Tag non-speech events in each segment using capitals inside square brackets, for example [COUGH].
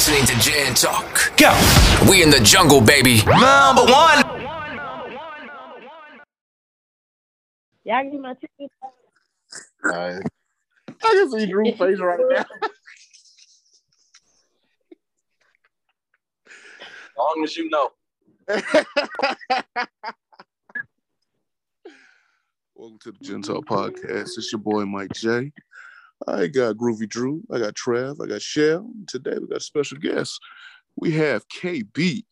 listening to Gen Talk. Go. We in the jungle, baby. Number one. Y'all give me my ticket. Alright. I can see Drew's face right now. Long as you know. Welcome to the Gen Talk Podcast. It's your boy Mike J. I got Groovy Drew. I got Trav. I got Shell. Today we got a special guest. We have KB,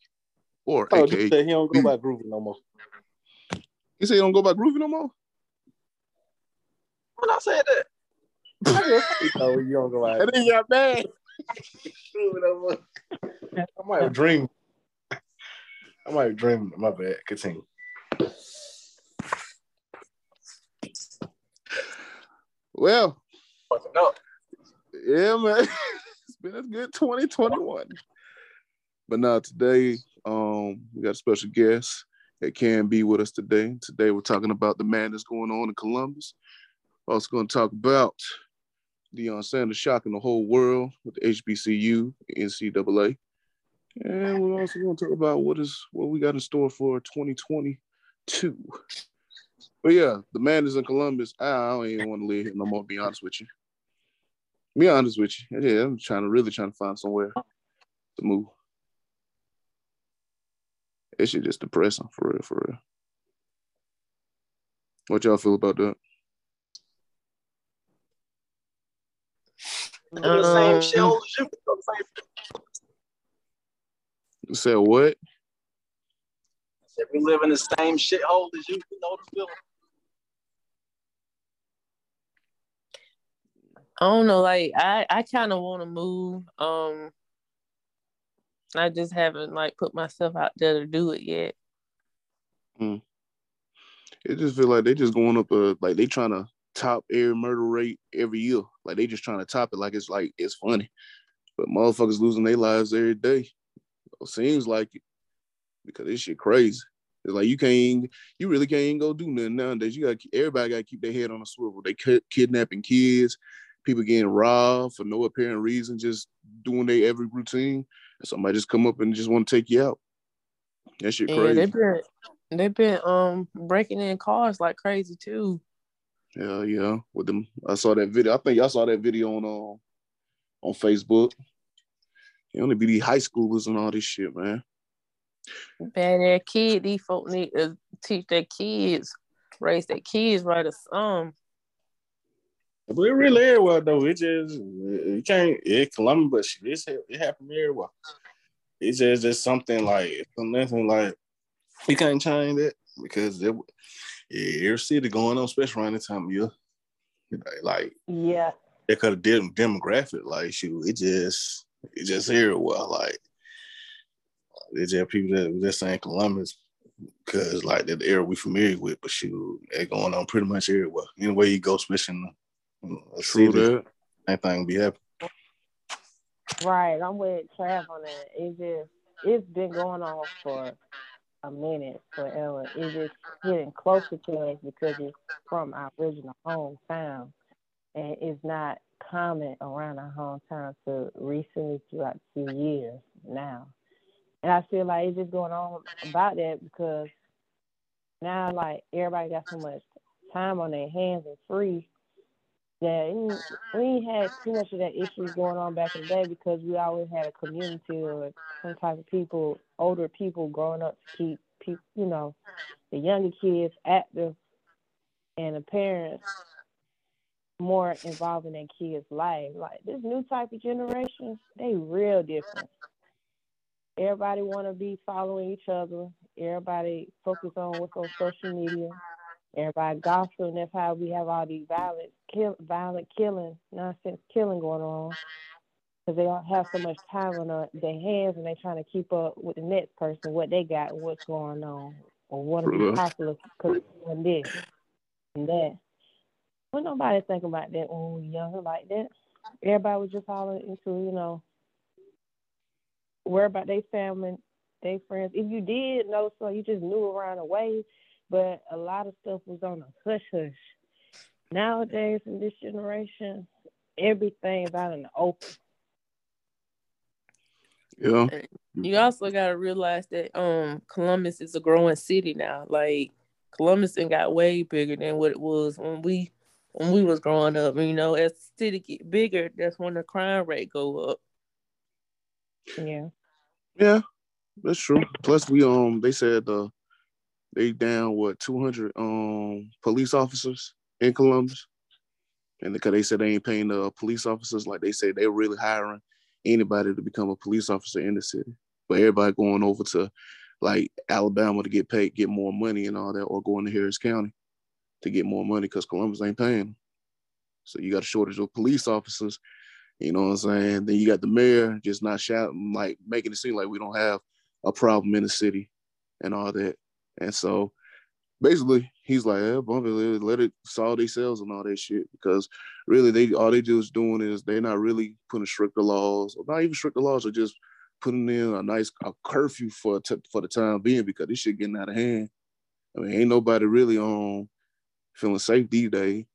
or Oh, AKA. said he don't go by Groovy no more. He say you don't go by Groovy no more? When I said that, [LAUGHS] Oh, you don't go by. And then you got mad. Groovy no more. I might have dreamed. I might have dreamed. My bad. Continue. Well, no. yeah, man. [LAUGHS] it's been a good 2021. But now today, um, we got a special guest that can be with us today. Today we're talking about the madness going on in Columbus. Also going to talk about Deion Sanders shocking the whole world with the HBCU, NCAA. And we're also going to talk about what is what we got in store for 2022. But yeah, the madness in Columbus, I don't even want to live here no more, be honest with you. Be honest with you. Yeah, I'm trying to really trying to find somewhere to move. It should just depressing for real, for real. What y'all feel about that? We the same Um, shell as you. The same- You said what? Said we live in the same shithole as you. You know the feeling. I don't know, like I, I kind of want to move. Um, I just haven't like put myself out there to do it yet. It just feel like they just going up uh like they trying to top air murder rate every year. Like they just trying to top it like it's like it's funny. But motherfuckers losing their lives every day. Seems like it. Because this shit crazy. It's like you can't you really can't go do nothing nowadays. You got everybody gotta keep their head on a swivel. They ki- kidnapping kids, people getting robbed for no apparent reason, just doing their every routine. And somebody just come up and just want to take you out. That shit crazy. they've been they've been um breaking in cars like crazy too. Yeah, yeah. With them, I saw that video. I think y'all saw that video on um on Facebook. You only be these high schoolers and all this shit, man. Bad ass kid, these folk need to teach their kids, raise their kids right or some. But it really everywhere though. It just you can't. It Columbus, but it's, it happened everywhere. It's just just something like it's nothing like you can't change it because it, yeah, every city going on, especially around this time of year. Like Yeah. it could have did demographic like shoot. It just it just here everywhere. Like it's just people that just saying Columbus because like that area we familiar with, but shoot, it going on pretty much everywhere. Anywhere you go, especially in the True city, that. anything be happening. Right, I'm with Trav on that. It just it's been going on for a minute, forever. It's just getting closer to us because it's from our original hometown, and it's not common around our hometown to recently throughout two years now. And I feel like it's just going on about that because now, like everybody got so much time on their hands and free that we had too much of that issues going on back in the day because we always had a community or some type of people, older people growing up to keep people, you know, the younger kids active and the parents more involved in their kids' life. Like this new type of generation, they real different. Everybody want to be following each other. Everybody focus on what's on social media. Everybody gossiping. That's how we have all these violent, kill, violent killing, nonsense killing going on. Because they don't have so much time on their hands, and they're trying to keep up with the next person, what they got, what's going on, or want to True be that. popular because doing this and that. But nobody think about that when we were younger like that. Everybody was just all into, you know, worry about their family, their friends. If you did know so, you just knew around the way. But a lot of stuff was on a hush hush. Nowadays, in this generation, everything is out in the open. Yeah. You also gotta realize that um Columbus is a growing city now. Like Columbus and got way bigger than what it was when we when we was growing up. You know, as the city get bigger, that's when the crime rate go up. Yeah. Yeah, that's true. Plus, we um, they said uh, they down what two hundred um police officers in Columbus, and because they said they ain't paying the police officers like they said they're really hiring anybody to become a police officer in the city, but everybody going over to like Alabama to get paid, get more money and all that, or going to Harris County to get more money because Columbus ain't paying. So you got a shortage of police officers. You know what I'm saying? Then you got the mayor just not shouting, like making it seem like we don't have a problem in the city and all that. And so basically he's like, yeah, bump it, let it- let it solve themselves and all that shit. Because really they all they just doing is they're not really putting stricter laws, or not even stricter laws, or just putting in a nice a curfew for t- for the time being because this shit getting out of hand. I mean, ain't nobody really on feeling safe these days.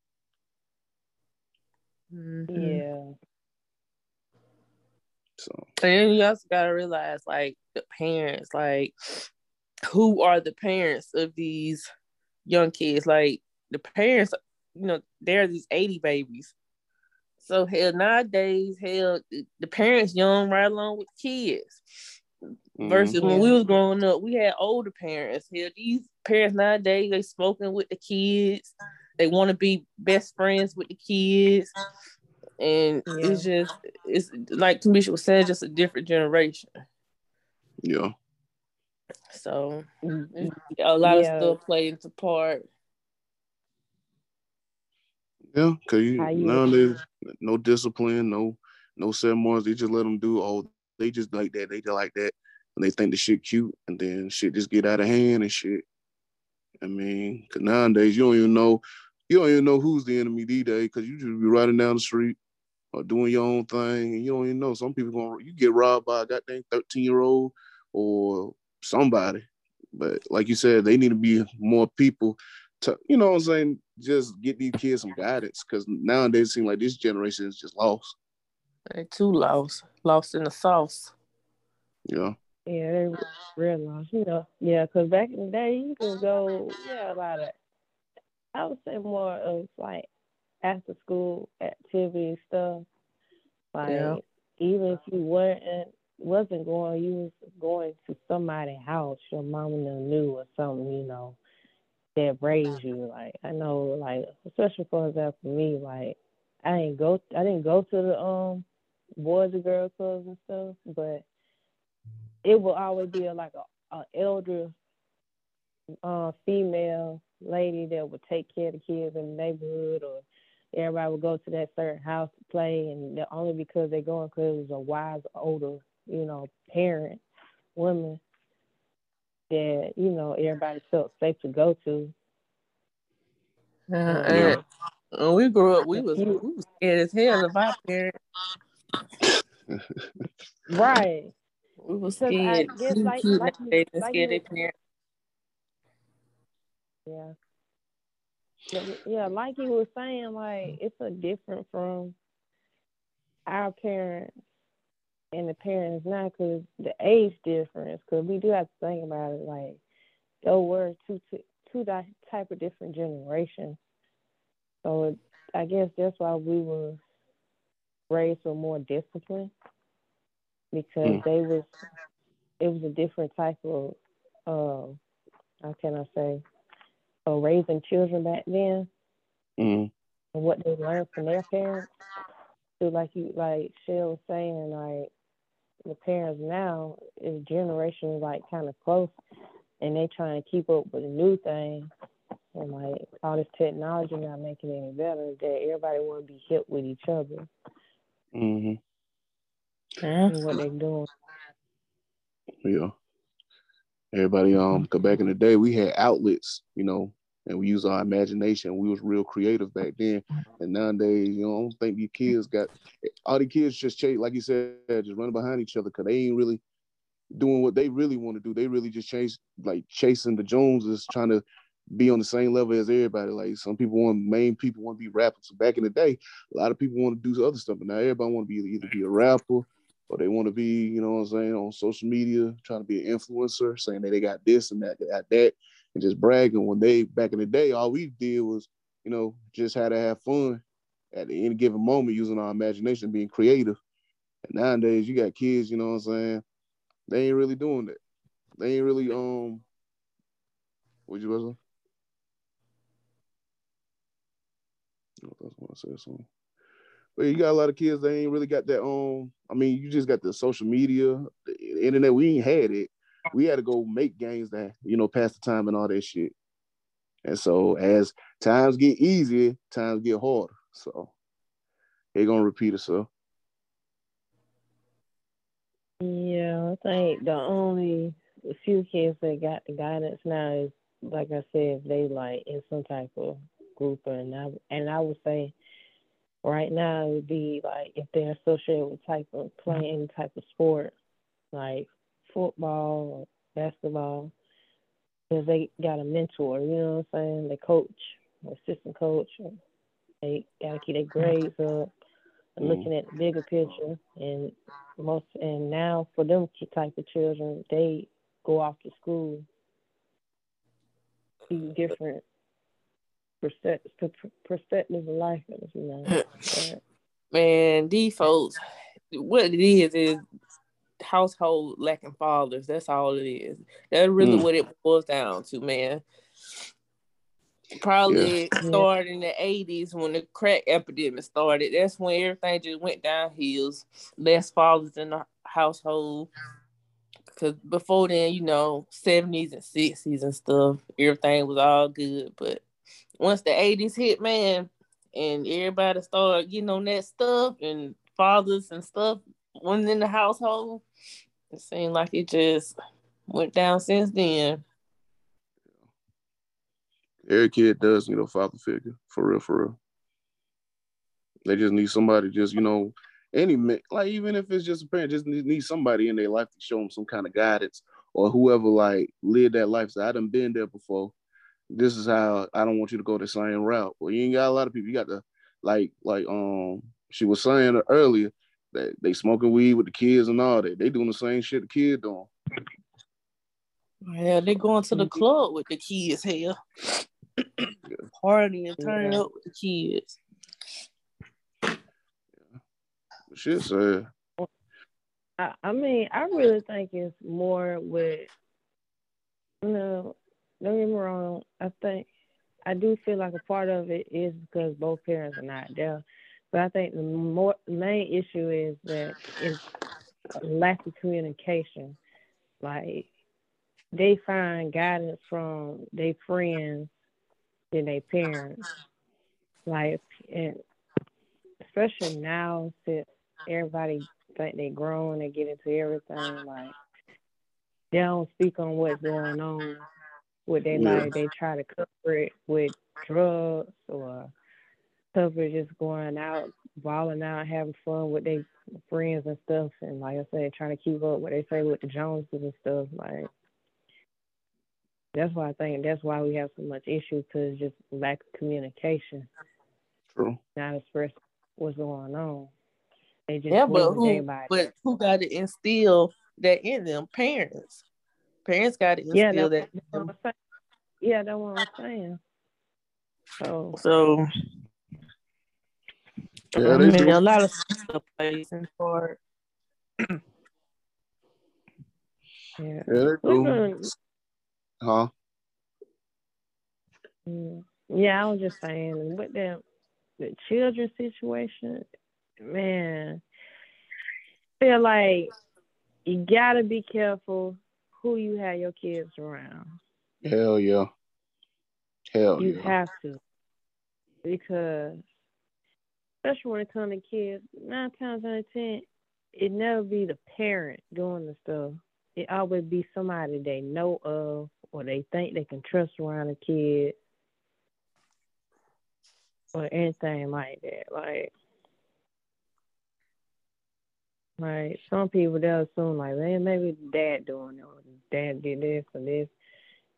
Mhm. Yeah. So And you also gotta realize like the parents, like who are the parents of these young kids? Like the parents, you know, they're these 80 babies. So hell nowadays, hell the parents young right along with kids. Versus when we mm-hmm. was growing up, we had older parents. Hell, these parents nowadays they smoking with the kids. They want to be best friends with the kids. And it's just it's like Tamisha was saying, just a different generation. yeah, So Mm, a lot Yeah. of stuff play into part. yeah, cause you, How you- nowadays no discipline, no no ceremonies. They just let them do all. They just like that. They just like that, and they think the shit cute, and then shit just get out of hand and shit. I mean, cause nowadays you don't even know, you don't even know who's the enemy these days, cause you just be riding down the street or doing your own thing, and you don't even know. Some people gonna you get robbed by a goddamn thirteen year old or somebody. But like you said, they need to be more people to, you know what I'm saying, just get these kids some guidance, cause nowadays it seems like this generation is just lost. They too lost, lost in the sauce. You know, Yeah, they realize, you know, yeah, because back in the day, you could go, yeah, a lot of, I would say more of like after school activity stuff. Like, Yeah. even if you weren't, wasn't going, you was going to somebody's house, your mama knew or something, you know, that raised you. Like, I know, like, especially for example, me, like, I didn't go, I didn't go to the, um, boys and girls clubs and stuff, but it will always be like a, a elder uh, female lady that would take care of the kids in the neighborhood, or everybody would go to that certain house to play, and only because they're going because it was a wise older, you know, parent woman that you know everybody felt safe to go to. Uh, Yeah. and when we grew up, we was we was scared as hell of our parents. Right. We was Because I scared. guess like- like like scared their parents. Yeah. Yeah, like you were saying, like it's a different from our parents and the parents now because the age difference. Because we do have to think about it. Like, there were two two type of different generations. So it, I guess that's why we were raised with more discipline because Mm. they was it was a different type of uh, how can I say uh, raising children back then Mhm. and what they learned from their parents. So like you like Shell was saying, like the parents now is generation like kind of close and they trying to keep up with the new thing and like all this technology not making it any better that everybody want to be hip with each other Mhm. Yeah. what they doing. Yeah. Everybody, um, cause back in the day we had outlets, you know, and we use our imagination. We was real creative back then. And nowadays, you know, I don't think these kids got all the kids just chase, like you said, just running behind each other because they ain't really doing what they really want to do. They really just chase like chasing the Joneses, trying to be on the same level as everybody. Like some people want main people want to be rappers. So back in the day, a lot of people want to do other stuff, but now everybody want to be either be a rapper or they want to be, you know what I'm saying, on social media, trying to be an influencer, saying that they got this and that, got that, and just bragging. When they back in the day, all we did was, you know, just had to have fun at any given moment using our imagination, being creative. And nowadays, you got kids, you know what I'm saying, they ain't really doing that. They ain't really um. What you was? I want to say something. But you got a lot of kids that ain't really got that um. I mean, you just got the social media, the internet. We ain't had it. We had to go make games that you know pass the time and all that shit. And so as times get easier, times get harder. So they gonna repeat itself. Yeah, I think the only few kids that got the guidance now is like I said, they like in some type of group and I and I would say right now it would be like if they're associated with type of playing type of sport, like football or basketball, because they got a mentor, you know what I'm saying? They coach, assistant coach. They gotta keep their grades up. And mm-hmm. looking at the bigger picture, and most, and now for them type of children, they go off to school, see different perspective of life, you know. [LAUGHS] Man, these folks, what it is is household lacking fathers. That's all it is. That's really mm. what it boils down to, man. Probably yeah. started in the eighties when the crack epidemic started. That's when everything just went downhill. Less fathers in the household. Cause before then, you know, seventies and sixties and stuff, everything was all good. But once the eighties hit, man, and everybody started getting on that stuff, and fathers and stuff went in the household, it seemed like it just went down since then. Every kid does need a father figure, for real, for real. They just need somebody, just you know, any like even if it's just a parent, just need, somebody in their life to show them some kind of guidance, or whoever like lived that life. So I done been there before. This is how I don't want you to go the same route. Well, you ain't got a lot of people. You got to like like um she was saying earlier that they smoking weed with the kids and all that. They doing the same shit the kid doing. Yeah, they going to the mm-hmm. club with the kids here. Party and turning yeah. up with the kids. Shit sad. I, I mean, I really think it's more with you know, don't get me wrong, I think I do feel like a part of it is because both parents are not there. But I think the more main issue is that it's lack of communication. Like they find guidance from their friends and their parents. Like and especially now since everybody think they grown and get into everything, like they don't speak on what's going on with their yeah. life. They try to cover it with drugs or cover just going out, balling out, having fun with their friends and stuff. And like I said, trying to keep up what they say with the Joneses and stuff. Like that's why I think that's why we have so much issues because just lack of communication. True. Not express what's going on. They just yeah, but who, but who got to instill that in them? Parents. Parents got to instill yeah, that. that yeah, that's what I'm saying. So, so yeah, I mean, a lot of stuff plays in part. [CLEARS THROAT] yeah. yeah, they do. Huh? Mm. Yeah, I was just saying with the the children situation, man, feel like you gotta be careful who you have your kids around. Hell yeah. Hell you yeah. have to. Because especially when it comes to kids, nine times out of ten, it never be the parent doing the stuff. It always be somebody they know of or they think they can trust around a kid or anything like that. Like like some people they'll assume like, man, maybe dad doing it or dad did this or this.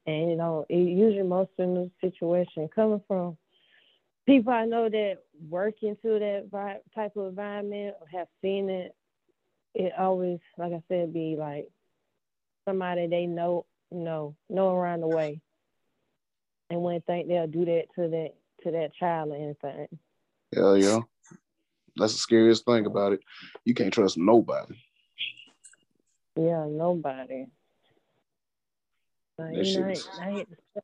And you know, it usually most in the situation coming from people I know that work into that type of environment or have seen it it always, like I said, be like somebody they know, you know, know around the way, and wouldn't think they'll do that to that to that child or anything. Hell yeah. That's the scariest thing about it. You can't trust nobody. Yeah, nobody. Like, you know, I, I hate to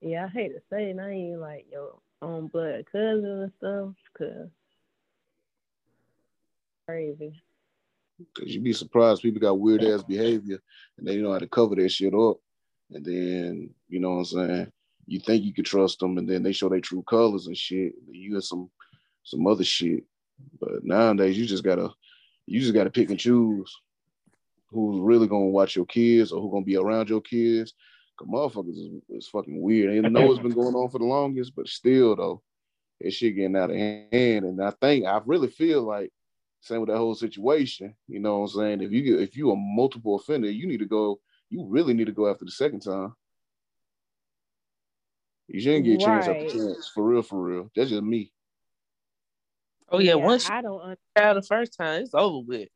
yeah, I hate to say it, I ain't like your own blood cousin and stuff, cause crazy. Cause you'd be surprised people got weird ass behavior and they know how to cover that shit up. And then, you know what I'm saying? You think you could trust them and then they show their true colors and shit. You got some some other shit. But nowadays you just gotta you just gotta pick and choose who's really gonna watch your kids or who gonna be around your kids. Cause motherfuckers is, is fucking weird. I know it's been going on for the longest, but still though, that shit getting out of hand. And I think I really feel like same with that whole situation. You know what I'm saying? If you if you a multiple offender, you need to go. You really need to go after the second time. You shouldn't get chance after chance. For real, for real. That's just me. Oh yeah, once I don't un- try the first time, it's over with.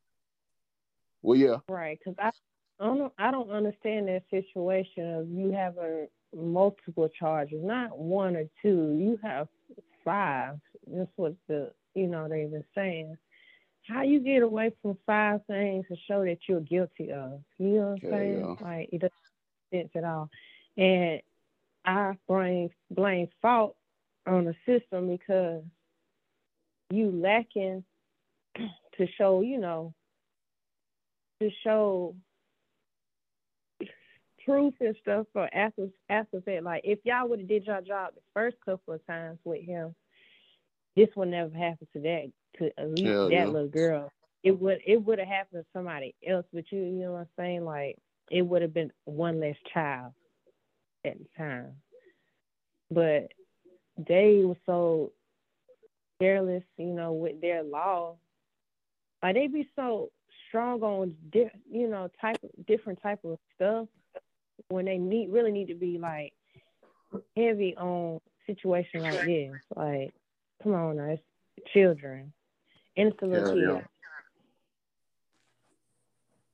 Well, yeah. right because I, I don't I don't understand that situation of you having multiple charges, not one or two. You have five. That's what the you know they've been saying. How you get away from five things to show that you're guilty of? You know what I'm Yeah, saying? yeah. Like it doesn't make sense at all. And I blame blame fault on the system because you lacking [CLEARS THROAT] to show, you know, to show truth and stuff for after after that. Like if y'all would have did your job the first couple of times with him, this would never happen to that to at least Hell that yeah. little girl. It would it would have happened to somebody else, but you you know what I'm saying? Like it would have been one less child at the time. But they were so careless, you know, with their law. Like they be so strong on, di- you know, type different type of stuff when they need really need to be like heavy on situation like this. Like, come on, it's children, innocent little Yeah, kids.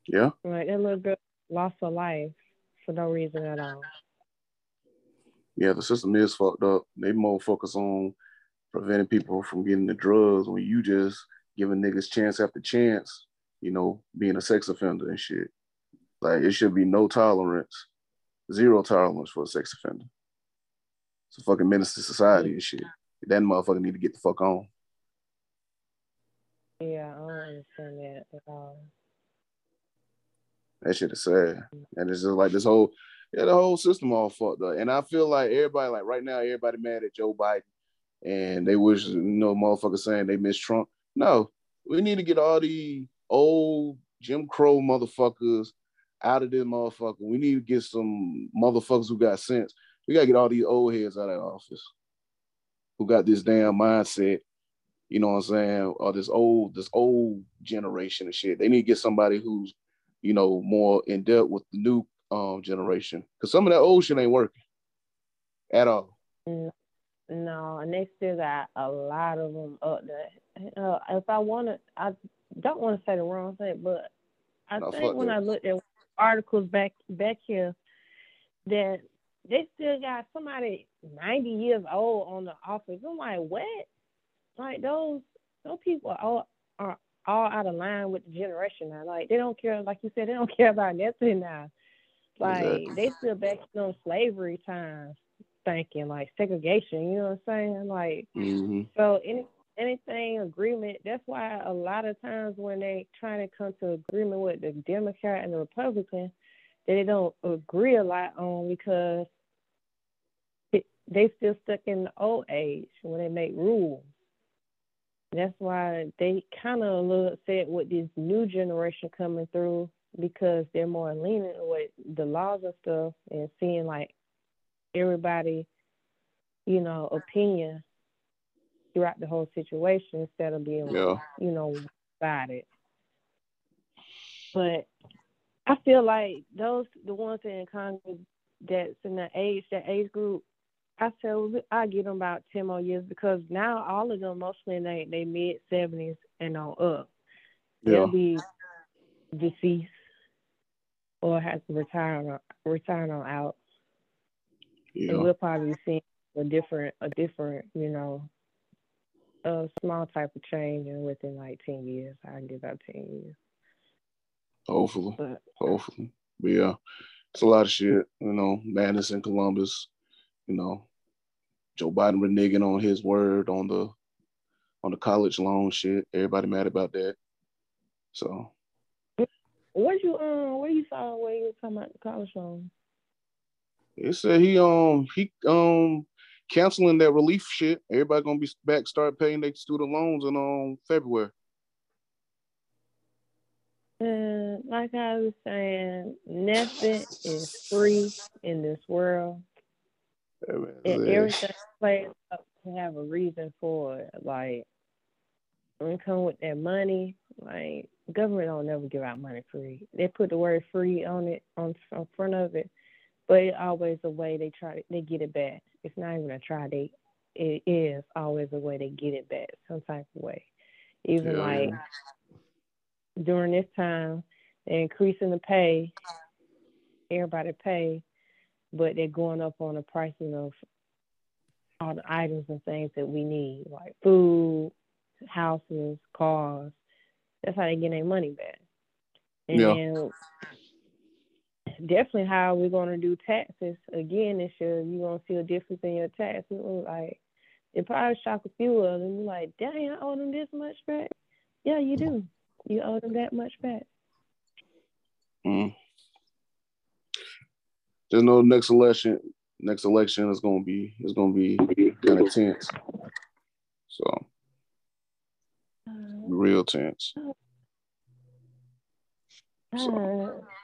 Yeah. Like that little girl lost her life for no reason at all. Yeah, the system is fucked up. They more focus on preventing people from getting the drugs when you just giving niggas chance after chance, you know, being a sex offender and shit. Like it should be no tolerance, zero tolerance for a sex offender. It's a fucking menace to society and shit. That motherfucker need to get the fuck on. Yeah, I don't understand that at all. That shit is sad. And it's just like this whole, yeah, the whole system all fucked up. And I feel like everybody, like right now, everybody mad at Joe Biden and they wish, you know, motherfuckers saying they miss Trump. No, we need to get all the old Jim Crow motherfuckers out of this motherfucker. We need to get some motherfuckers who got sense. We gotta get all these old heads out of the office who got this damn mindset. You know what I'm saying? Or this old, this old generation of shit. They need to get somebody who's, you know, more in depth with the new um generation. Cause some of that old shit ain't working at all. No, and they still got a lot of them up there. Uh, if I want to, I don't want to say the wrong thing, but I No, think when that. I looked at articles back back here, that they still got somebody ninety years old on the office. I'm like, what? Like those those people are all are all out of line with the generation now. Like they don't care, like you said, they don't [LAUGHS] care about nothing now. Like Exactly. they still back on slavery times thinking like segregation, you know what I'm saying? Like hmm so any anything agreement, that's why a lot of times when they trying to come to agreement with the Democrat and the Republican, they don't agree a lot on because it, they still stuck in the old age when they make rules. That's why they kind of a little upset with this new generation coming through because they're more lenient with the laws and stuff and seeing like everybody, you know, opinion throughout the whole situation instead of being, Yeah. you know, about it. But I feel like those the ones in Congress that's in the age that age group, I feel I give them about ten more years because now all of them mostly in they they mid seventies and on up. Yeah. They'll be deceased or has to retire on retire on out. Yeah. And we'll probably see a different a different, you know, a small type of change in within like ten years. I can give out ten years. Hopefully. But Hopefully. But yeah. It's a lot of shit, you know, madness in Columbus, you know. Joe Biden reneging on his word on the on the college loan shit. Everybody mad about that. So what you um what you saw where you were talking about the college loan? it said he um he um canceling that relief shit. Everybody gonna be back start paying their student loans in um February. And like I was saying, nothing is free in this world. And everything plays up to have a reason for it. Like when it come with that money, like government don't never give out money free. They put the word free on it on, on front of it, but it's always a way they try to they get it back. It's not even a try they it is always a way they get it back, some type of way. Even Yeah, like during this time, they're increasing the pay, everybody pay, but they're going up on the pricing of all the items and things that we need, like food, houses, cars. That's how they get their money back. And Yeah. then definitely how we're gonna do taxes again this year. You're gonna see a difference in your taxes. Like it probably shock a few of them. You're like, dang, I owe them this much back. Yeah, you do. You owe them that much back. Mm. Just know next election, next election is gonna be is gonna be kind of tense. So real tense. So Uh,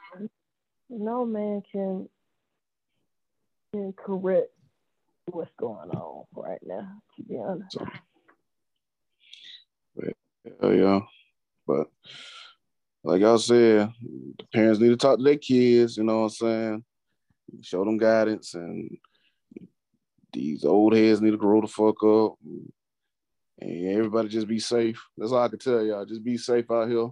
no man can can correct what's going on right now. To be honest, so yeah, yeah. But like I said, the parents need to talk to their kids, you know what I'm saying? Show them guidance and these old heads need to grow the fuck up. And everybody just be safe. That's all I can tell y'all. Just be safe out here.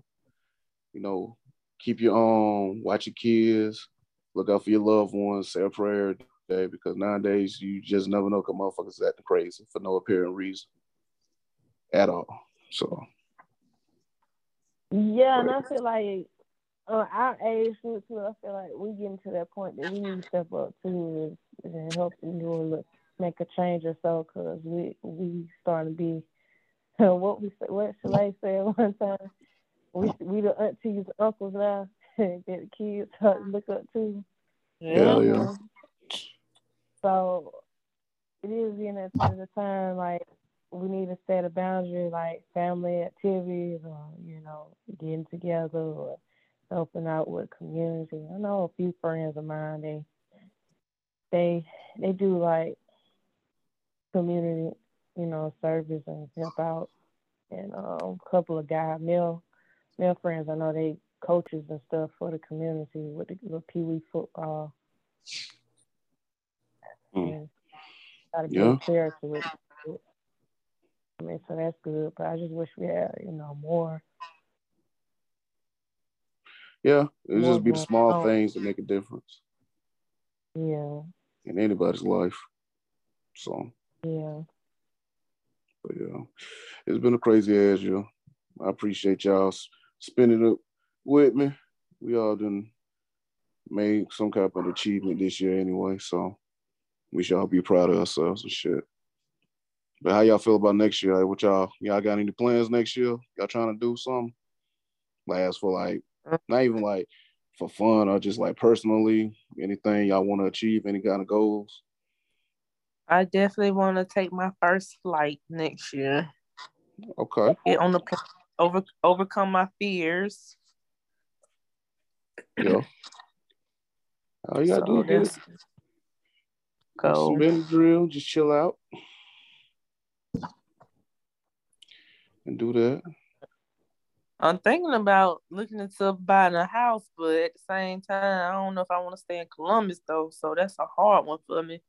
You know, keep your own, watch your kids, look out for your loved ones, say a prayer every day because nowadays you just never know because motherfuckers acting crazy for no apparent reason at all. So yeah, and I feel like uh, our age too. I feel like we getting to that point that we need to step up too and help and do a look, make a change or so because we we starting to be [LAUGHS] what we say- what Shalay said [LAUGHS] one time. We we the aunties, uncles now [LAUGHS] that the kids to [LAUGHS] look up to. Hell yeah. Um, So it is getting at the time like we need to set a boundary like family activities or, you know, getting together or helping out with community. I know a few friends of mine they they they do like community, you know, service and help out and um, a couple of guy male male friends I know they coaches and stuff for the community with the with Pee Wee football. Mm. Got to Yeah. build character with it. I mean, so that's good. But I just wish we had, you know, more. yeah, it just be the small on. things that make a difference Yeah, in anybody's life. So yeah. But yeah, it's been a crazy ass year. I appreciate y'all s- spending it with me. We all done made some kind of achievement this year anyway, so we should all be proud of ourselves and shit. But how y'all feel about next year? Like, what y'all y'all got any plans next year? Y'all trying to do something? Like as for like not even like for fun or just like personally, anything y'all want to achieve, any kind of goals? I definitely want to take my first flight next year. Okay. Get on the plane, over overcome my fears. [CLEARS THROAT] Yeah. All you gotta So do is get that's it. go. Some Benadryl, just chill out and do that. I'm thinking about looking into buying a house, but at the same time, I don't know if I want to stay in Columbus though. So that's a hard one for me.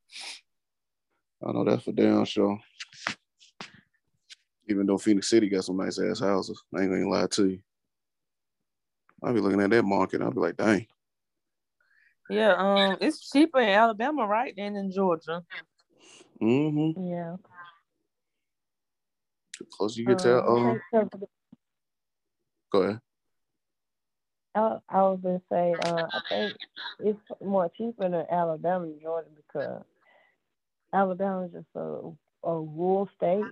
I know that's for damn sure. Even though Phenix City got some nice ass houses, I ain't gonna lie to you. I'll be looking at that market. I'll be like, dang. Yeah, um, it's cheaper in Alabama, right, than in Georgia. Mm-hmm. Yeah. The closer you get to, Um, I um, go ahead. I, I was gonna say, uh, I think it's more cheaper than Alabama and Georgia because Alabama is just a, a rural state,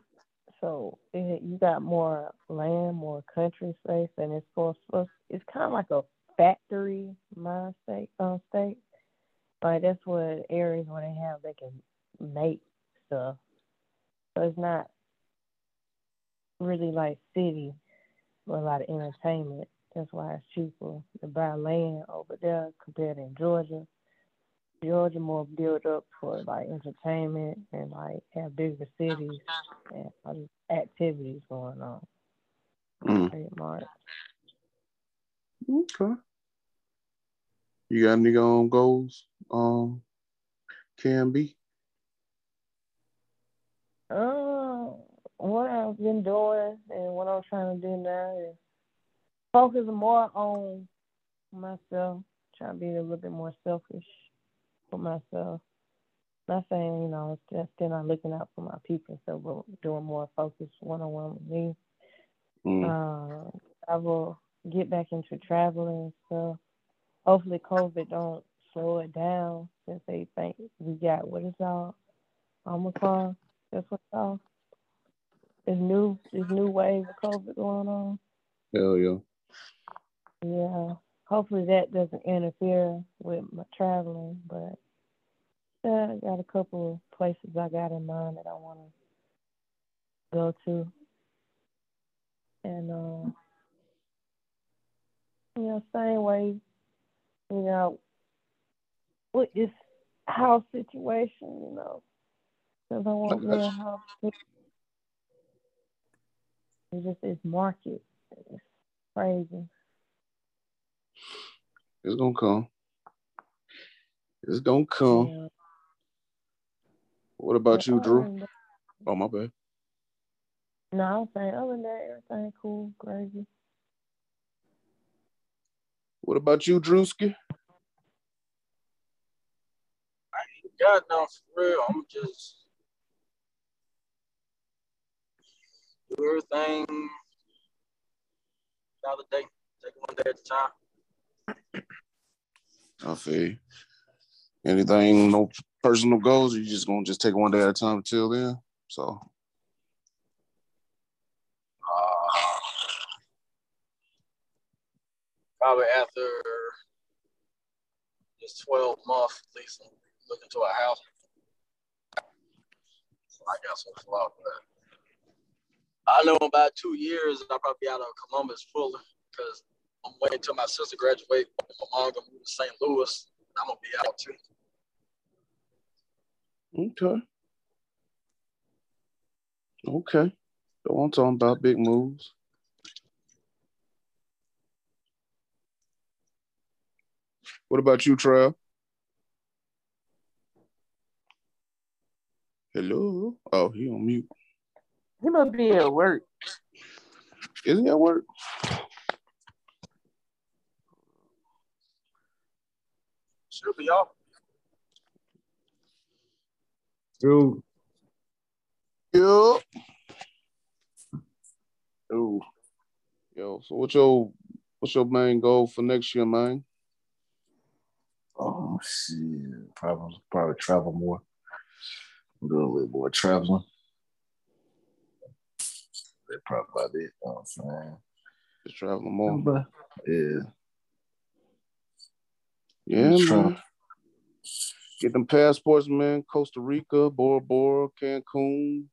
so you got more land, more country space, and it's supposed it's kind of like a factory mind state, uh, state. Like that's what areas where they have they can make stuff. So it's not really like city with a lot of entertainment. That's why it's cheaper to buy land over there compared to Georgia. Georgia more built up for like entertainment and like have bigger cities and other activities going on. Mm. Pretty. Okay. You got any um, goals? Um, can be. Uh, what I've been doing and what I'm trying to do now is focus more on myself, trying to be a little bit more selfish for myself. Not saying, you know, just still not looking out for my people, so but doing more focus one on one with me. Mm. Uh, I will get back into traveling so. Hopefully, COVID don't slow it down since they think we got what is all Omicron. That's what all. This new this new wave of COVID going on. Hell yeah. Yeah. Hopefully that doesn't interfere with my traveling, but yeah, I got a couple of places I got in mind that I want to go to, and uh, you know, same way, you know, with this house situation, you know, because I want to a house. It's just this market, it's crazy. It's gonna come. It's gonna come. Yeah. What about But you, Drew? that- Oh my bad. No, I'm saying other than that, everything cool, crazy. What about you, Drewski? I ain't got no, for real. I'm just do everything another day. Take one day at a time. I feel. Anything, no personal goals, you just gonna just take one day at a time until then? So Uh, probably after this 12 month, I'm looking to a house. So I got some that. I know about two years, I'll probably be out of Columbus fully because I'm waiting till my sister graduate. My mom gonna move to St. Louis. And I'm gonna be out too. okay, okay. So I'm talking about big moves. What about you, Trav? Hello. Oh, he on mute. He must be at work. Is he at work? Should be off. Dude, Yo. Ooh. Yo, so what's your what's your main goal for next year, man? oh shit, probably probably travel more. Do a little more traveling. That's probably about it. You know what I'm saying? Just traveling more. But yeah, Yeah, Just trying- man. Get them passports, man. Costa Rica, Bora Bora, Cancun,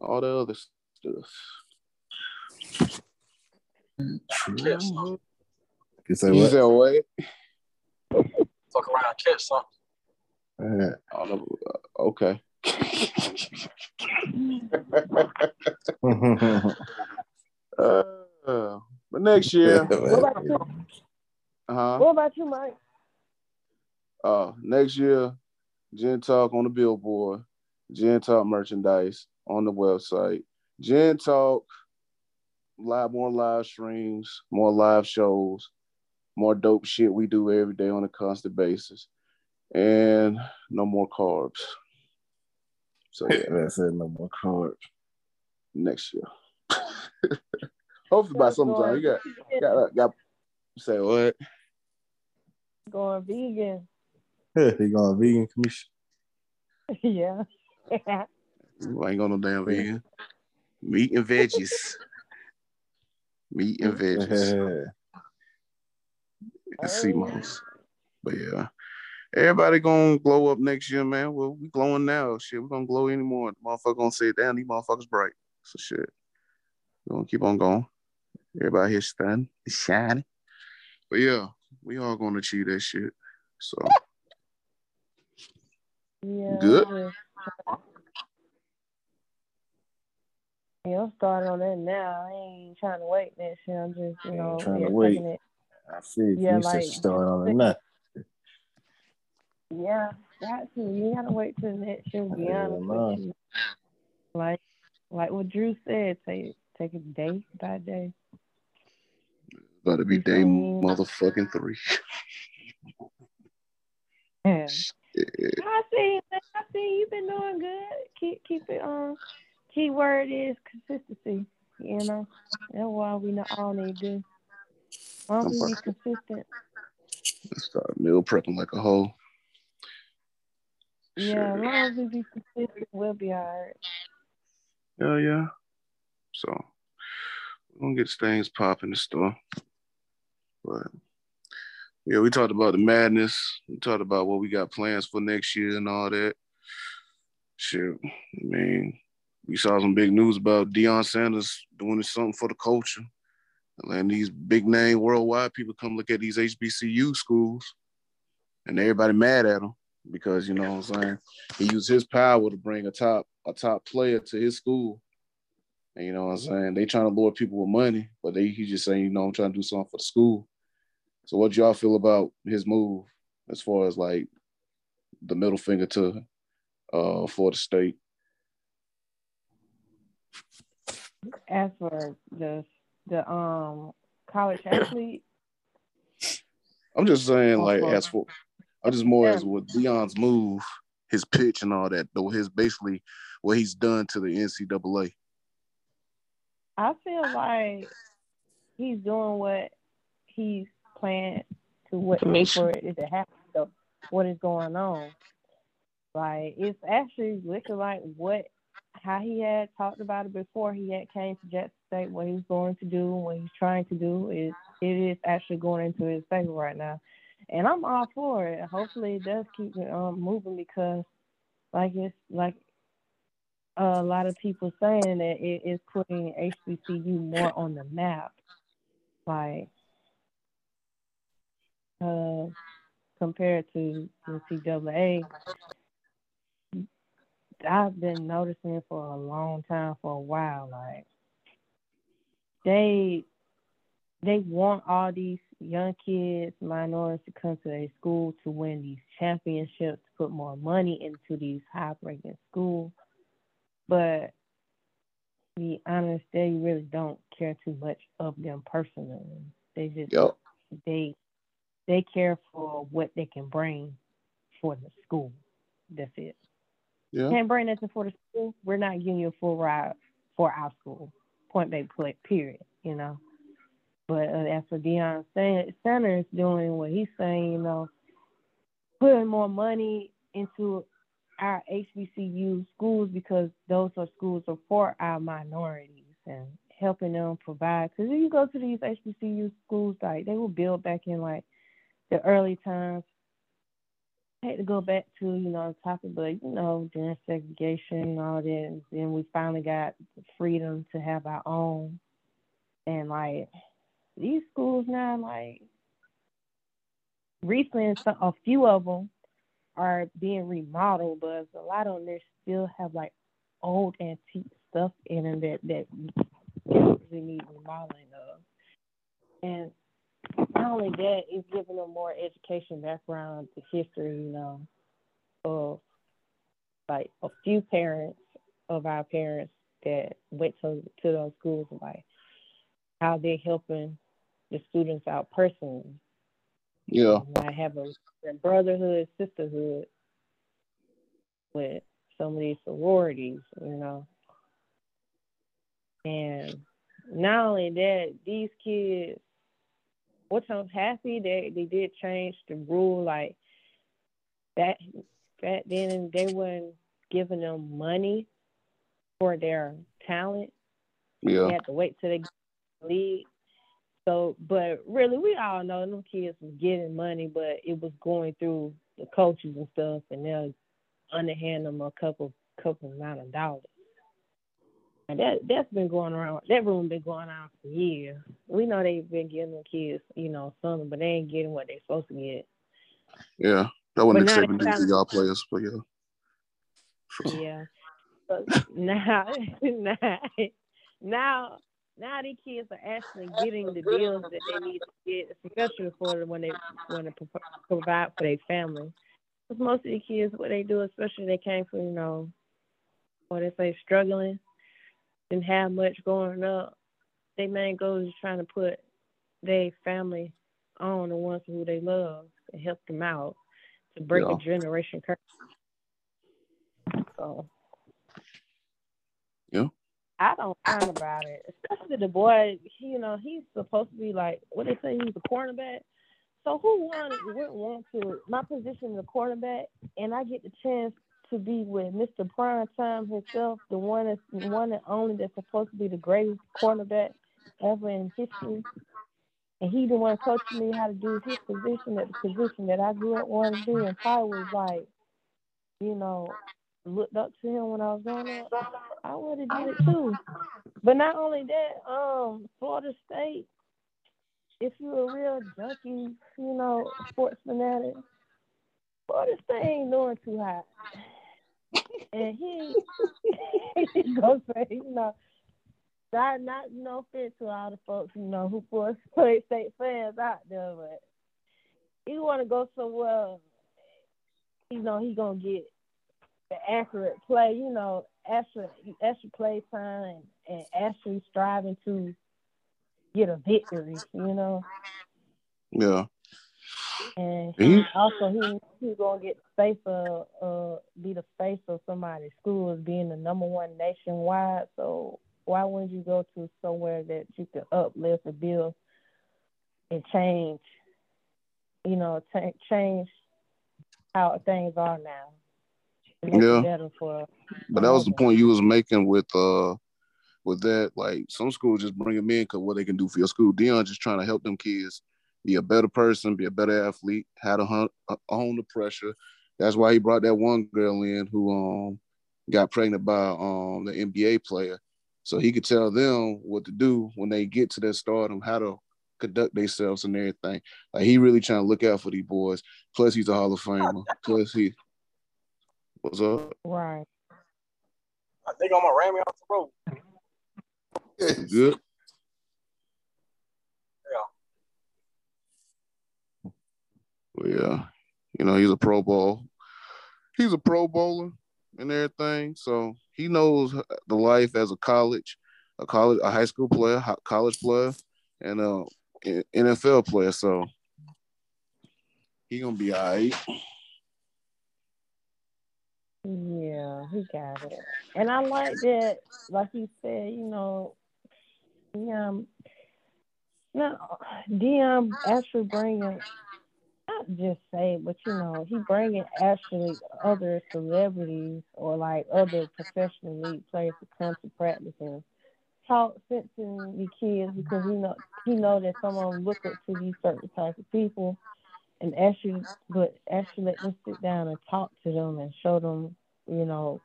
all the other stuff. Catch something. you say You what? said what? Fuck around, catch something. I don't know. Uh, Okay. [LAUGHS] uh, but next year, [LAUGHS] What about you? uh-huh. What about you, Mike? Uh, next year, Gen Talk on the billboard, Gen Talk merchandise on the website, Gen Talk, live more live streams, more live shows, more dope shit we do every day on a constant basis, and no more carbs. So [LAUGHS] yeah, That's it. No more carbs. next year. [LAUGHS] Hopefully by sometime you got got got say what? going vegan. [LAUGHS] he going vegan commission. [LAUGHS] yeah. I ain't got no damn vegan. Meat and veggies. [LAUGHS] Meat and veggies. and sea oh, moss. But yeah. Everybody gonna glow up next year, man. Well, we glowing now. Shit, we gonna glow anymore. The motherfucker gonna say, damn, these motherfuckers bright. So shit. we gonna keep on going. Everybody here standing, shining. But yeah, we all gonna achieve that shit. So Yeah. Good. yeah. I'm starting on that now. I ain't trying to wait that shit. I'm just, you know, trying to wait. it. I see. Yeah, you said like- start on it now. Yeah, got to. You gotta wait till next year. Be honest with you. Like, like what Drew said, take take it day by day. about to be day motherfucking three. Yeah. [LAUGHS] I see. I see. You've been doing good. Keep keep it. Um, key word is consistency. You know, that's why we not all need to do. Long as we be consistent. Start meal prepping like a hoe. Yeah, as long as we be consistent, we'll be alright. Yeah, yeah. So we're gonna get things popping the stuff. But yeah, we talked about the madness. We talked about what we got plans for next year and all that. Shit. I mean, we saw some big news about Deion Sanders doing something for the culture. And these big name worldwide people come look at these HBCU schools and everybody mad at him because you know what I'm saying he used his power to bring a top a top player to his school. And you know what I'm saying? They trying to lure people with money, but they he just saying, you know, I'm trying to do something for the school. So what y'all feel about his move as far as like the middle finger to uh Florida State? As for the the um college athlete, I'm just saying, like, as for I'm just more as with Deion's move, his pitch and all that, though his basically what he's done to the NCAA. I feel like he's doing what he's planned to what for it to happen. So what is going on? Like it's actually looking like what how he had talked about it before he had came to Jackson State, what he's going to do, what he's trying to do is it is actually going into his favor right now. And I'm all for it. Hopefully it does keep it um, moving because like it's like a lot of people saying that it is putting HBCU more on the map, like uh, compared to NCAA. I've been noticing it for a long time, for a while. Like they they want all these young kids, minorities, to come to their school to win these championships, to put more money into these high ranking schools. But to be honest, they really don't care too much of them personally. They just Yep. they they care for what they can bring for the school. That's it. Yeah. Can't bring nothing for the school. We're not giving you a full ride for our school. Point blank, period. You know. But uh, as for Deion San- Sanders doing what he's saying, you know, putting more money into our HBCU schools because those are schools are for our minorities and helping them provide. Because if you go to these HBCU schools, like they will build back in like the early times. I hate to go back to you know the topic, but you know during segregation and all that, and then we finally got the freedom to have our own. And like these schools now, like recently, a few of them are being remodeled, but a lot of them still have like old antique stuff in them that that desperately need remodeling of. And not only that, it's giving them more education background the history, you know, of like a few parents of our parents that went to to those schools, like how they're helping the students out personally, Yeah. I have a, a brotherhood, sisterhood with some of these sororities, you know. And not only that, these kids, which I'm happy that they did change the rule, like that back then they weren't giving them money for their talent. Yeah. They had to wait till they get the league. So, but really, we all know them kids was getting money, but it was going through the coaches and stuff, and they'll underhand them a couple couple amount of dollars. And that that's been going around. That room been going on for years. We know they've been giving the kids, you know, something, but they ain't getting what they're supposed to get. Yeah. That wasn't But now accepting they these y'all players, but yeah. So, Yeah. But now, [LAUGHS] now, now, now these kids are actually getting the deals that they need to get, especially for when they want to provide for their family. Because most of the kids, what they do, especially they came from, you know, what they say, struggling, didn't have much growing up. Their main goal is trying to put their family on the ones who they love and help them out to break Yeah. a generation curse. So. Yeah. I don't mind about it, especially the boy. You know, he's supposed to be like what they say. He's a cornerback. So who won? Wouldn't want to my position is a quarterback, and I get the chance to be with Mr. Prime Time himself, the one that's the one and only that's supposed to be the greatest cornerback ever in history. And he the one coaching me how to do his position at the position that I grew up wanting to do. And I was like, you know, looked up to him when I was growing up. I would have did it too. But not only that, um, Florida State, if you're a real junkie, you know, sports fanatic, Florida State ain't doing too hot. And he, [LAUGHS] he gonna say, you know, not not no offense to all the folks, you know, who Florida State fans out there, but he wanna go somewhere you know, he gonna get the accurate play, you know, extra extra play time and actually striving to get a victory, you know. yeah. And He- also he he's gonna get the face of uh be the face of somebody's school as being the number one nationwide. So why wouldn't you go to somewhere that you can uplift and build and change, you know, ta change how things are now. And make it Yeah. for But that was the point you was making with uh with that. Like some schools just bring them in because what they can do for your school. Deion just trying to help them kids be a better person, be a better athlete, how to hunt, uh, own the pressure. That's why he brought that one girl in who um got pregnant by um the NBA player, so he could tell them what to do when they get to their stardom, how to conduct themselves and everything. Like he really trying to look out for these boys. Plus he's a Hall of Famer. [LAUGHS] Plus he what's up? right. I think I'm gonna ram me off the road. Good. Yeah, you know he's a Pro Bowl. He's a Pro Bowler and everything, so he knows the life as a college, a college, a high school player, college player, and a N- NFL player. So he gonna be all right. Yeah, he got it. And I like that, like you said, you know, Deion, no, Deion actually bringing, not just say, but you know, he bringing actually other celebrities or like other professional league players to come to practice and talk sense to the kids because he know he know that some of them look up to these certain types of people and actually but actually let them sit down and talk to them and show them, you know,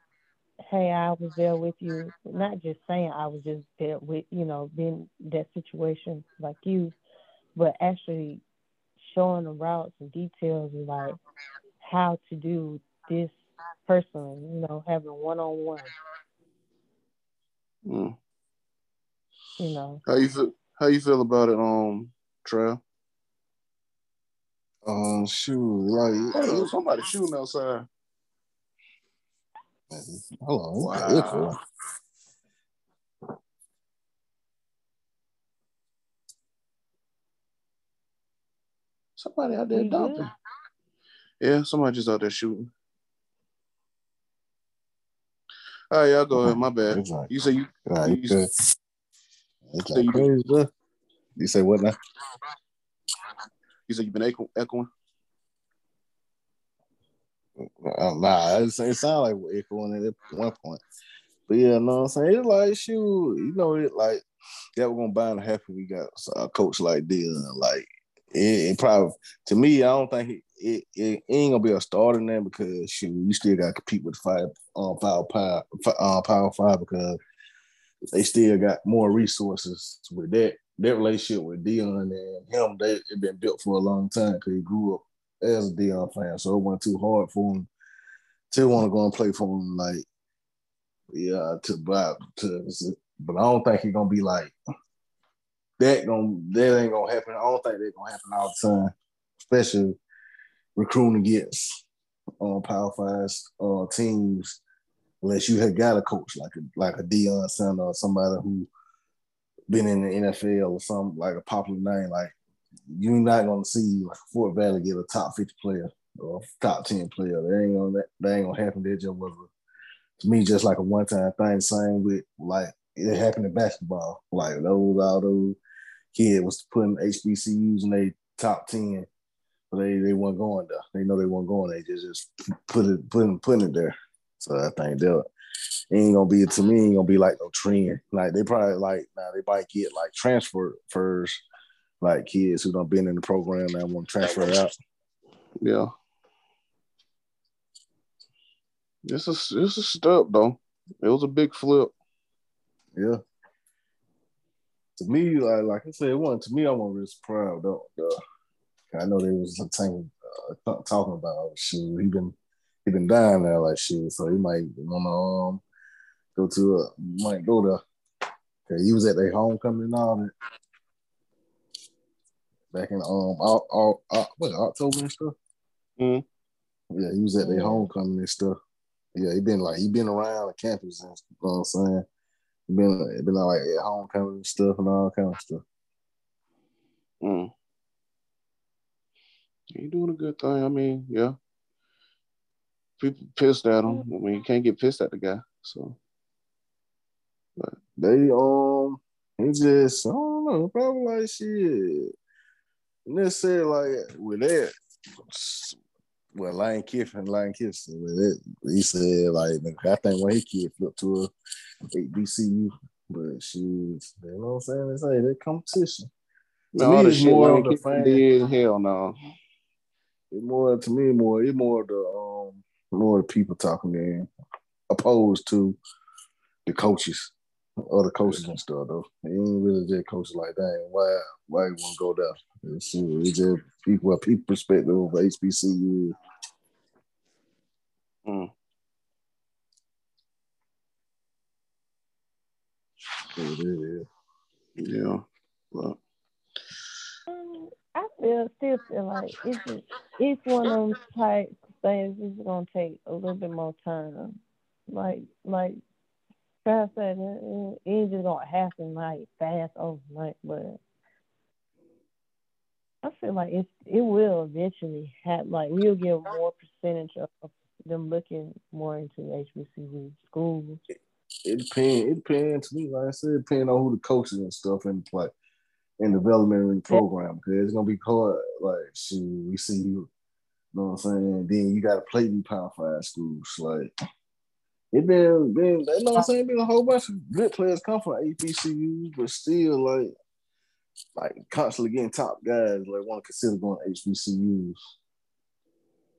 hey, I was there with you. Not just saying I was just there with, you know, being that situation like you, but actually showing the routes and details and like how to do this personally, you know, having one on one, you know. How you feel? How you feel about it, um, Trail? Um, shoot, like Hey, somebody shooting outside. Hello. Wow. Somebody out there We dumping. good? Yeah, somebody just out there shooting. All right, y'all go ahead. My bad. Like, You say you nah, you- you good. It's So you- crazy stuff. You say what now? you say you've been echo- echoing. Uh, nah, it, it sound like we're echoing at one point. But yeah, know what I'm saying? It's like shoot, you know, it like that we're gonna bound to happen. We got a coach like Deion. Like it, it probably to me, I don't think it, it, it ain't gonna be a starter there because shoot, you still gotta compete with five um five power uh, power five because they still got more resources with that that relationship with Deion and him. They it been built for a long time because he grew up as a Deion fan, so it wasn't too hard for him to want to go and play for him. Like, yeah, to but to, but I don't think he's gonna be like that. Gonna that ain't gonna happen. I don't think that's gonna happen all the time, especially recruiting against um, Power Five uh, teams. Unless you had got a coach like a like a Deion Sanders or somebody who been in the NFL or something like a popular name, like you're not gonna see like Fort Valley get a top 50 player or top 10 player. That ain't gonna that ain't gonna happen. That just was a, to me just like a one time thing. Same with like it happened in basketball. Like those all those kids was putting HBCUs in their top 10, but they they weren't going there. They know they weren't going. They just just put it putting putting it there. So I think they'll it ain't gonna be to me ain't gonna be like no trend. Like they probably like now they might get like transfer first, like kids who don't been in the program and want to transfer out. Yeah. This is this is step though. It was a big flip. Yeah. To me, like like I said, it wasn't to me. I wasn't really proud though. though. I know there was a thing uh, t- talking about oh, shit. He been he been dying there like shit, so he might want to um go to a might go there. 'Cause he was at their homecoming and all that back in um all, all, all, what, October and stuff. Mhm. Yeah, he was at their homecoming and stuff. Yeah, he been like he been around the campus and you know what I'm saying. Been been like at homecoming and stuff and all kind of stuff. Mm. He doing a good thing. I mean, yeah. People pissed at him. I mean, you can't get pissed at the guy. So but They um he just I don't know, probably like shit. And they said like with that well Lane Kiffin, Lane Kiffin with it, he said like I think when his kid flipped to a HBCU, but she was, you know what I'm saying? They say that competition. To no, me, all the it's more of the fan. did. Hell no. It more to me more it more the um more the people talking than opposed to the coaches. Other coaches and stuff though. It ain't really just coaches like that. Why why you wanna go there? It's, it's just people people perspective of HBCU. Mm. It is. Yeah. But Um, I feel still feel like it's just, it's one of them type things. It's gonna take a little bit more time. Like like Trav said, it, it ain't just gonna happen like fast overnight. But I feel like it it will eventually have Like we'll get more percentage of them looking more into HBCU schools. It depends. It depends to me. Like I said, it depends on who the coaches and stuff in play in development in the program. Because it's gonna be hard. Like shoot, we see you. You know what I'm saying? And Then you got to play these Power Five schools. Like it been been. You know what I'm saying? Been a whole bunch of good players come from HBCUs, but still like like constantly getting top guys. Like want to consider going to HBCUs.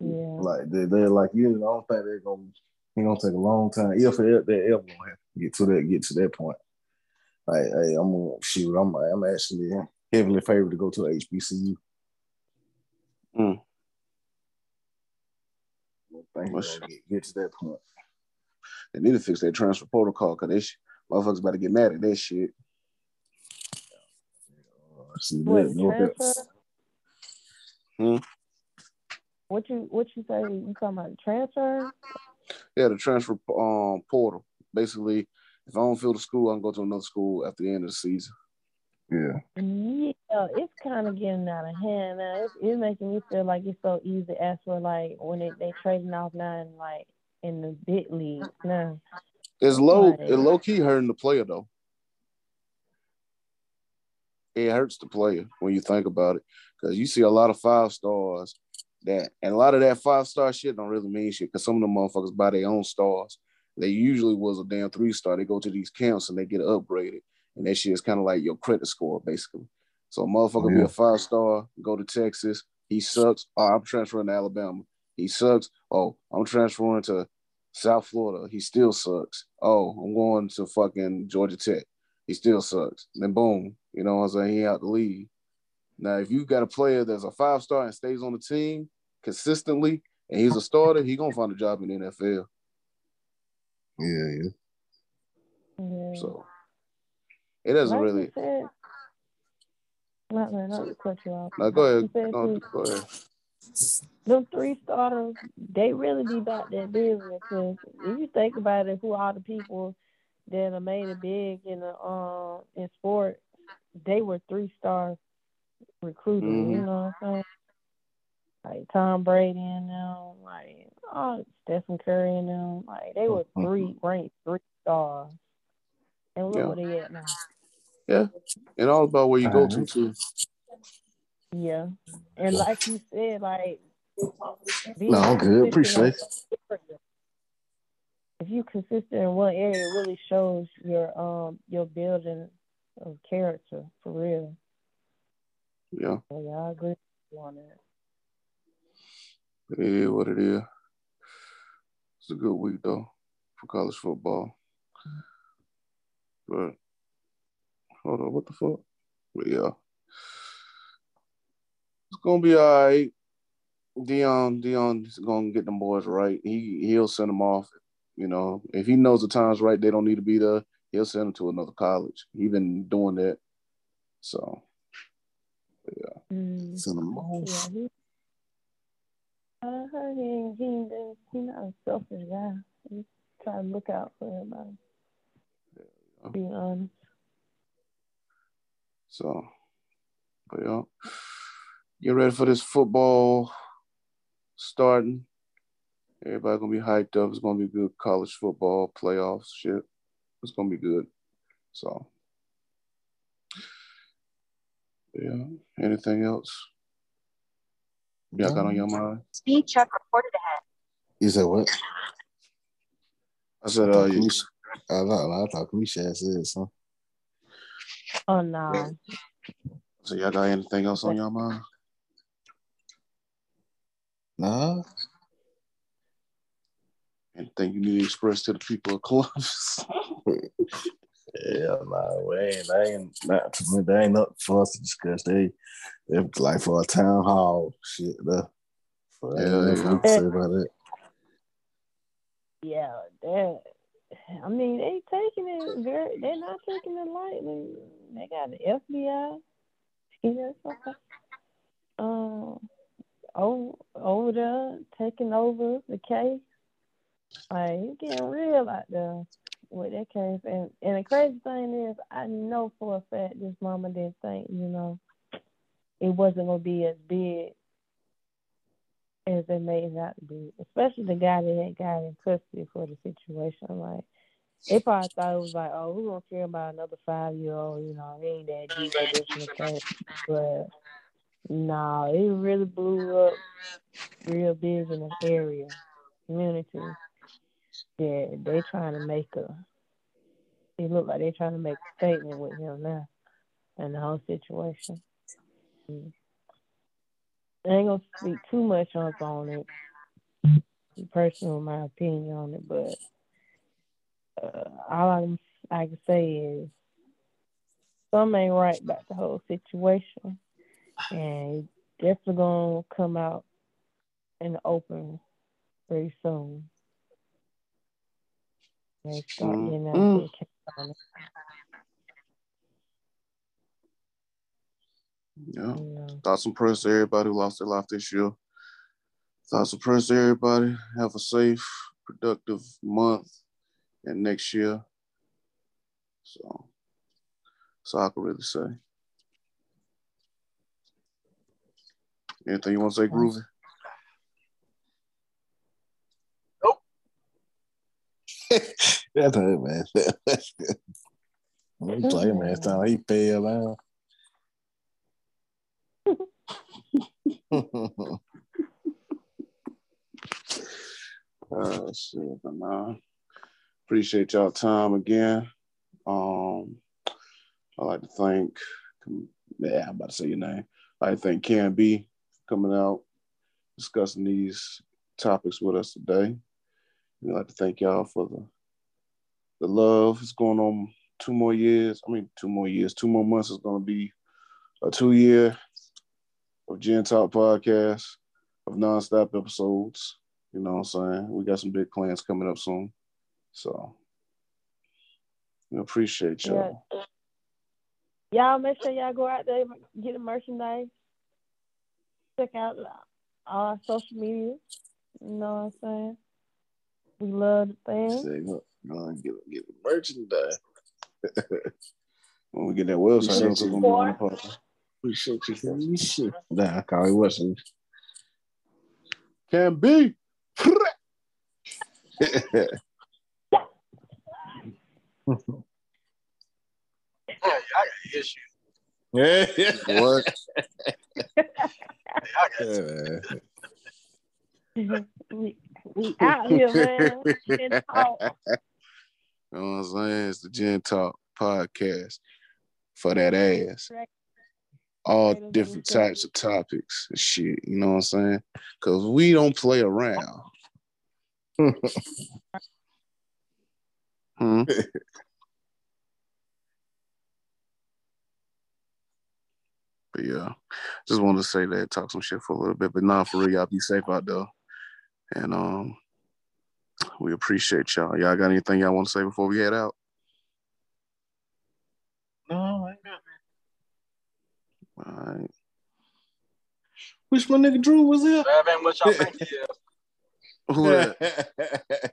Yeah. Like they they're like you. Know, I don't think they're gonna. It's gonna take a long time if they they ever gonna have to get to that get to that point. Like, hey, I'm gonna shoot. I'm I'm actually heavily favored to go to HBCU. Mm. I don't think we're gonna get, get to that point. they need to fix their transfer protocol because they sh- motherfuckers about to get mad at that shit. See, What no, transfer? Hmm? What you what you say? You talking about the transfer? Yeah, the transfer um portal. Basically, if I don't feel the school, I can go to another school after the end of the season. Yeah. Yeah, it's kind of getting out of hand now. It's, it's making me feel like it's so easy to ask for like when it, they trading off now in like in the big leagues now. It's low. Right. It low key hurting the player though. It hurts the player when you think about it, because you see a lot of five stars that, and a lot of that five star shit don't really mean shit. Because some of the motherfuckers buy their own stars. They usually was a damn three star. They go to these camps and they get upgraded, and that shit is kind of like your credit score basically. So a motherfucker be a five star, go to Texas, he sucks. Oh, I'm transferring to Alabama. He sucks. Oh, I'm transferring to South Florida. He still sucks. Oh, I'm going to fucking Georgia Tech. He still sucks. Then boom, you know what I'm saying? He out the league. Now, if you got a player that's a five star and stays on the team consistently, and he's a starter, he gonna find a job in the NFL. Yeah, yeah. Yeah. So it doesn't like really. Said, not, not, not to cut you off. No, go ahead. said No, go ahead. them three starters, they really be about that business. Cause if you think about it, who are the people that have made it big in the um in sport, they were three star recruiters. You Mhm. know what I'm saying? Like Tom Brady and them, like oh Stephen Curry and them, like they were three ranked three stars. And look Yeah. where they at now. Yeah, and all about where you go to too. Yeah. And like you said, like No, I'm good. Appreciate in- If you're consistent in one area, it really shows your um your building of character for real. Yeah, So yeah, I agree on that. it is what it is. It's a good week though for college football. But hold on, what the fuck? But yeah, it's gonna be all right. Deion, Deion's gonna get them boys right. He he'll send them off. You know, if he knows the time's right, they don't need to be there. He'll send them to another college. He's been doing that. So Mm. Send them off. Yeah, he, I heard he he he not a selfish guy. He try to look out for everybody. To be honest. So, but yeah, get ready for this football starting. Everybody gonna be hyped up. It's gonna be good college football playoffs shit. It's gonna be good. So, yeah. Anything else? Y'all got on your mind? Speed check reported ahead. You said what? I said, uh, you, I thought I thought Kamisha had said something. Oh no. so y'all got anything else on your mind? Nah. Anything you need to express to the people of Columbus? Yeah, nah, we ain't, they ain't, not to me, they ain't nothing for us to discuss. They, they like for a town hall shit, though. For Yeah, yeah, yeah. yeah. to say about it. Yeah, that. I mean, they taking it very. They're not taking it lightly. They got the FBI. You know, something. Um, over over there taking over the case. Like it's getting real out there with that case. And and the crazy thing is, I know for a fact this mama didn't think, you know, it wasn't gonna be as big as it out to be. Especially the guy that had got in custody for the situation. Like they probably thought it was like, oh, we're gonna care about another five year old, you know, he ain't that deep or this. But no, it really blew up real big in the area, community. Yeah, they trying to make a. It look like they trying to make a statement with him now, and the whole situation. Mm. I ain't gonna speak too much on it. Personal, my opinion on it, but uh, all I can, I can say is something ain't right about the whole situation, and definitely gonna come out in the open very soon. You know, mm. Yeah. yeah. Thoughts and prayers to everybody who lost their life this year. Thoughts and prayers to everybody. Have a safe, productive month and next year. So so I can really say. Anything you want to say, Groovy? Nope. [LAUGHS] That's it, man. [LAUGHS] He play, man. It's time he fell out. [LAUGHS] Uh, shit, nah. Appreciate y'all time again. Um, I like to thank, yeah, I'm about to say your name. I thank Cam B coming out, discussing these topics with us today. I'd like to thank y'all for the the love. It's going on two more years. I mean, two more years, two more months is going to be a two year of Gen Talk podcast of nonstop episodes. You know what I'm saying? We got some big plans coming up soon. So we appreciate y'all. Yeah. Y'all make sure y'all go out there get the merchandise. Check out all our social media. You know what I'm saying? We love the thing. Say, look, go and get get the merchandise. [LAUGHS] When we get that website, Appreciate it's you. gonna be on the podcast. Appreciate you for me shit. Nah, I call it Wesson. Can be. Yeah, I got issues. [LAUGHS] yeah, What? I got we, we out here, man. [LAUGHS] You know what I'm saying? It's the Gen Talk podcast for that ass. All different types of topics and shit. You know what I'm saying? Because we don't play around. Hmm? [LAUGHS] But yeah, just wanted to say that, talk some shit for a little bit. But nah, for real, y'all be safe out there. And um, we appreciate y'all. Y'all got anything y'all want to say before we head out? No, I ain't got All right. Wish my nigga Drew was here? That ain't what y'all think he is. [LAUGHS] Who that? [LAUGHS]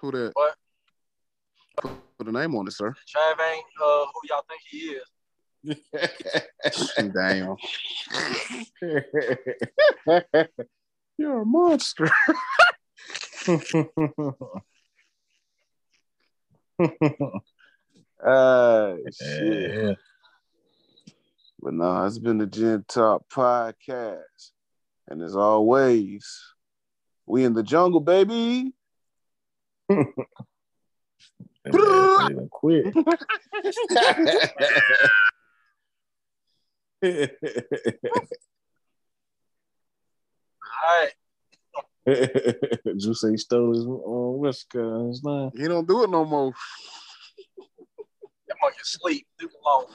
Who that? What? Put, put a name on it, sir. Trav ain't uh, who y'all think he is. [LAUGHS] Damn. You're a monster. [LAUGHS] Uh, shit. yeah. But no, it's been the Gen Talk podcast. And as always, we in the jungle, baby. That man even quit. [LAUGHS] [LAUGHS] All right. Drew say he stole his uh, West Coast line. He don't do it no more. That monkey sleep. Leave him alone.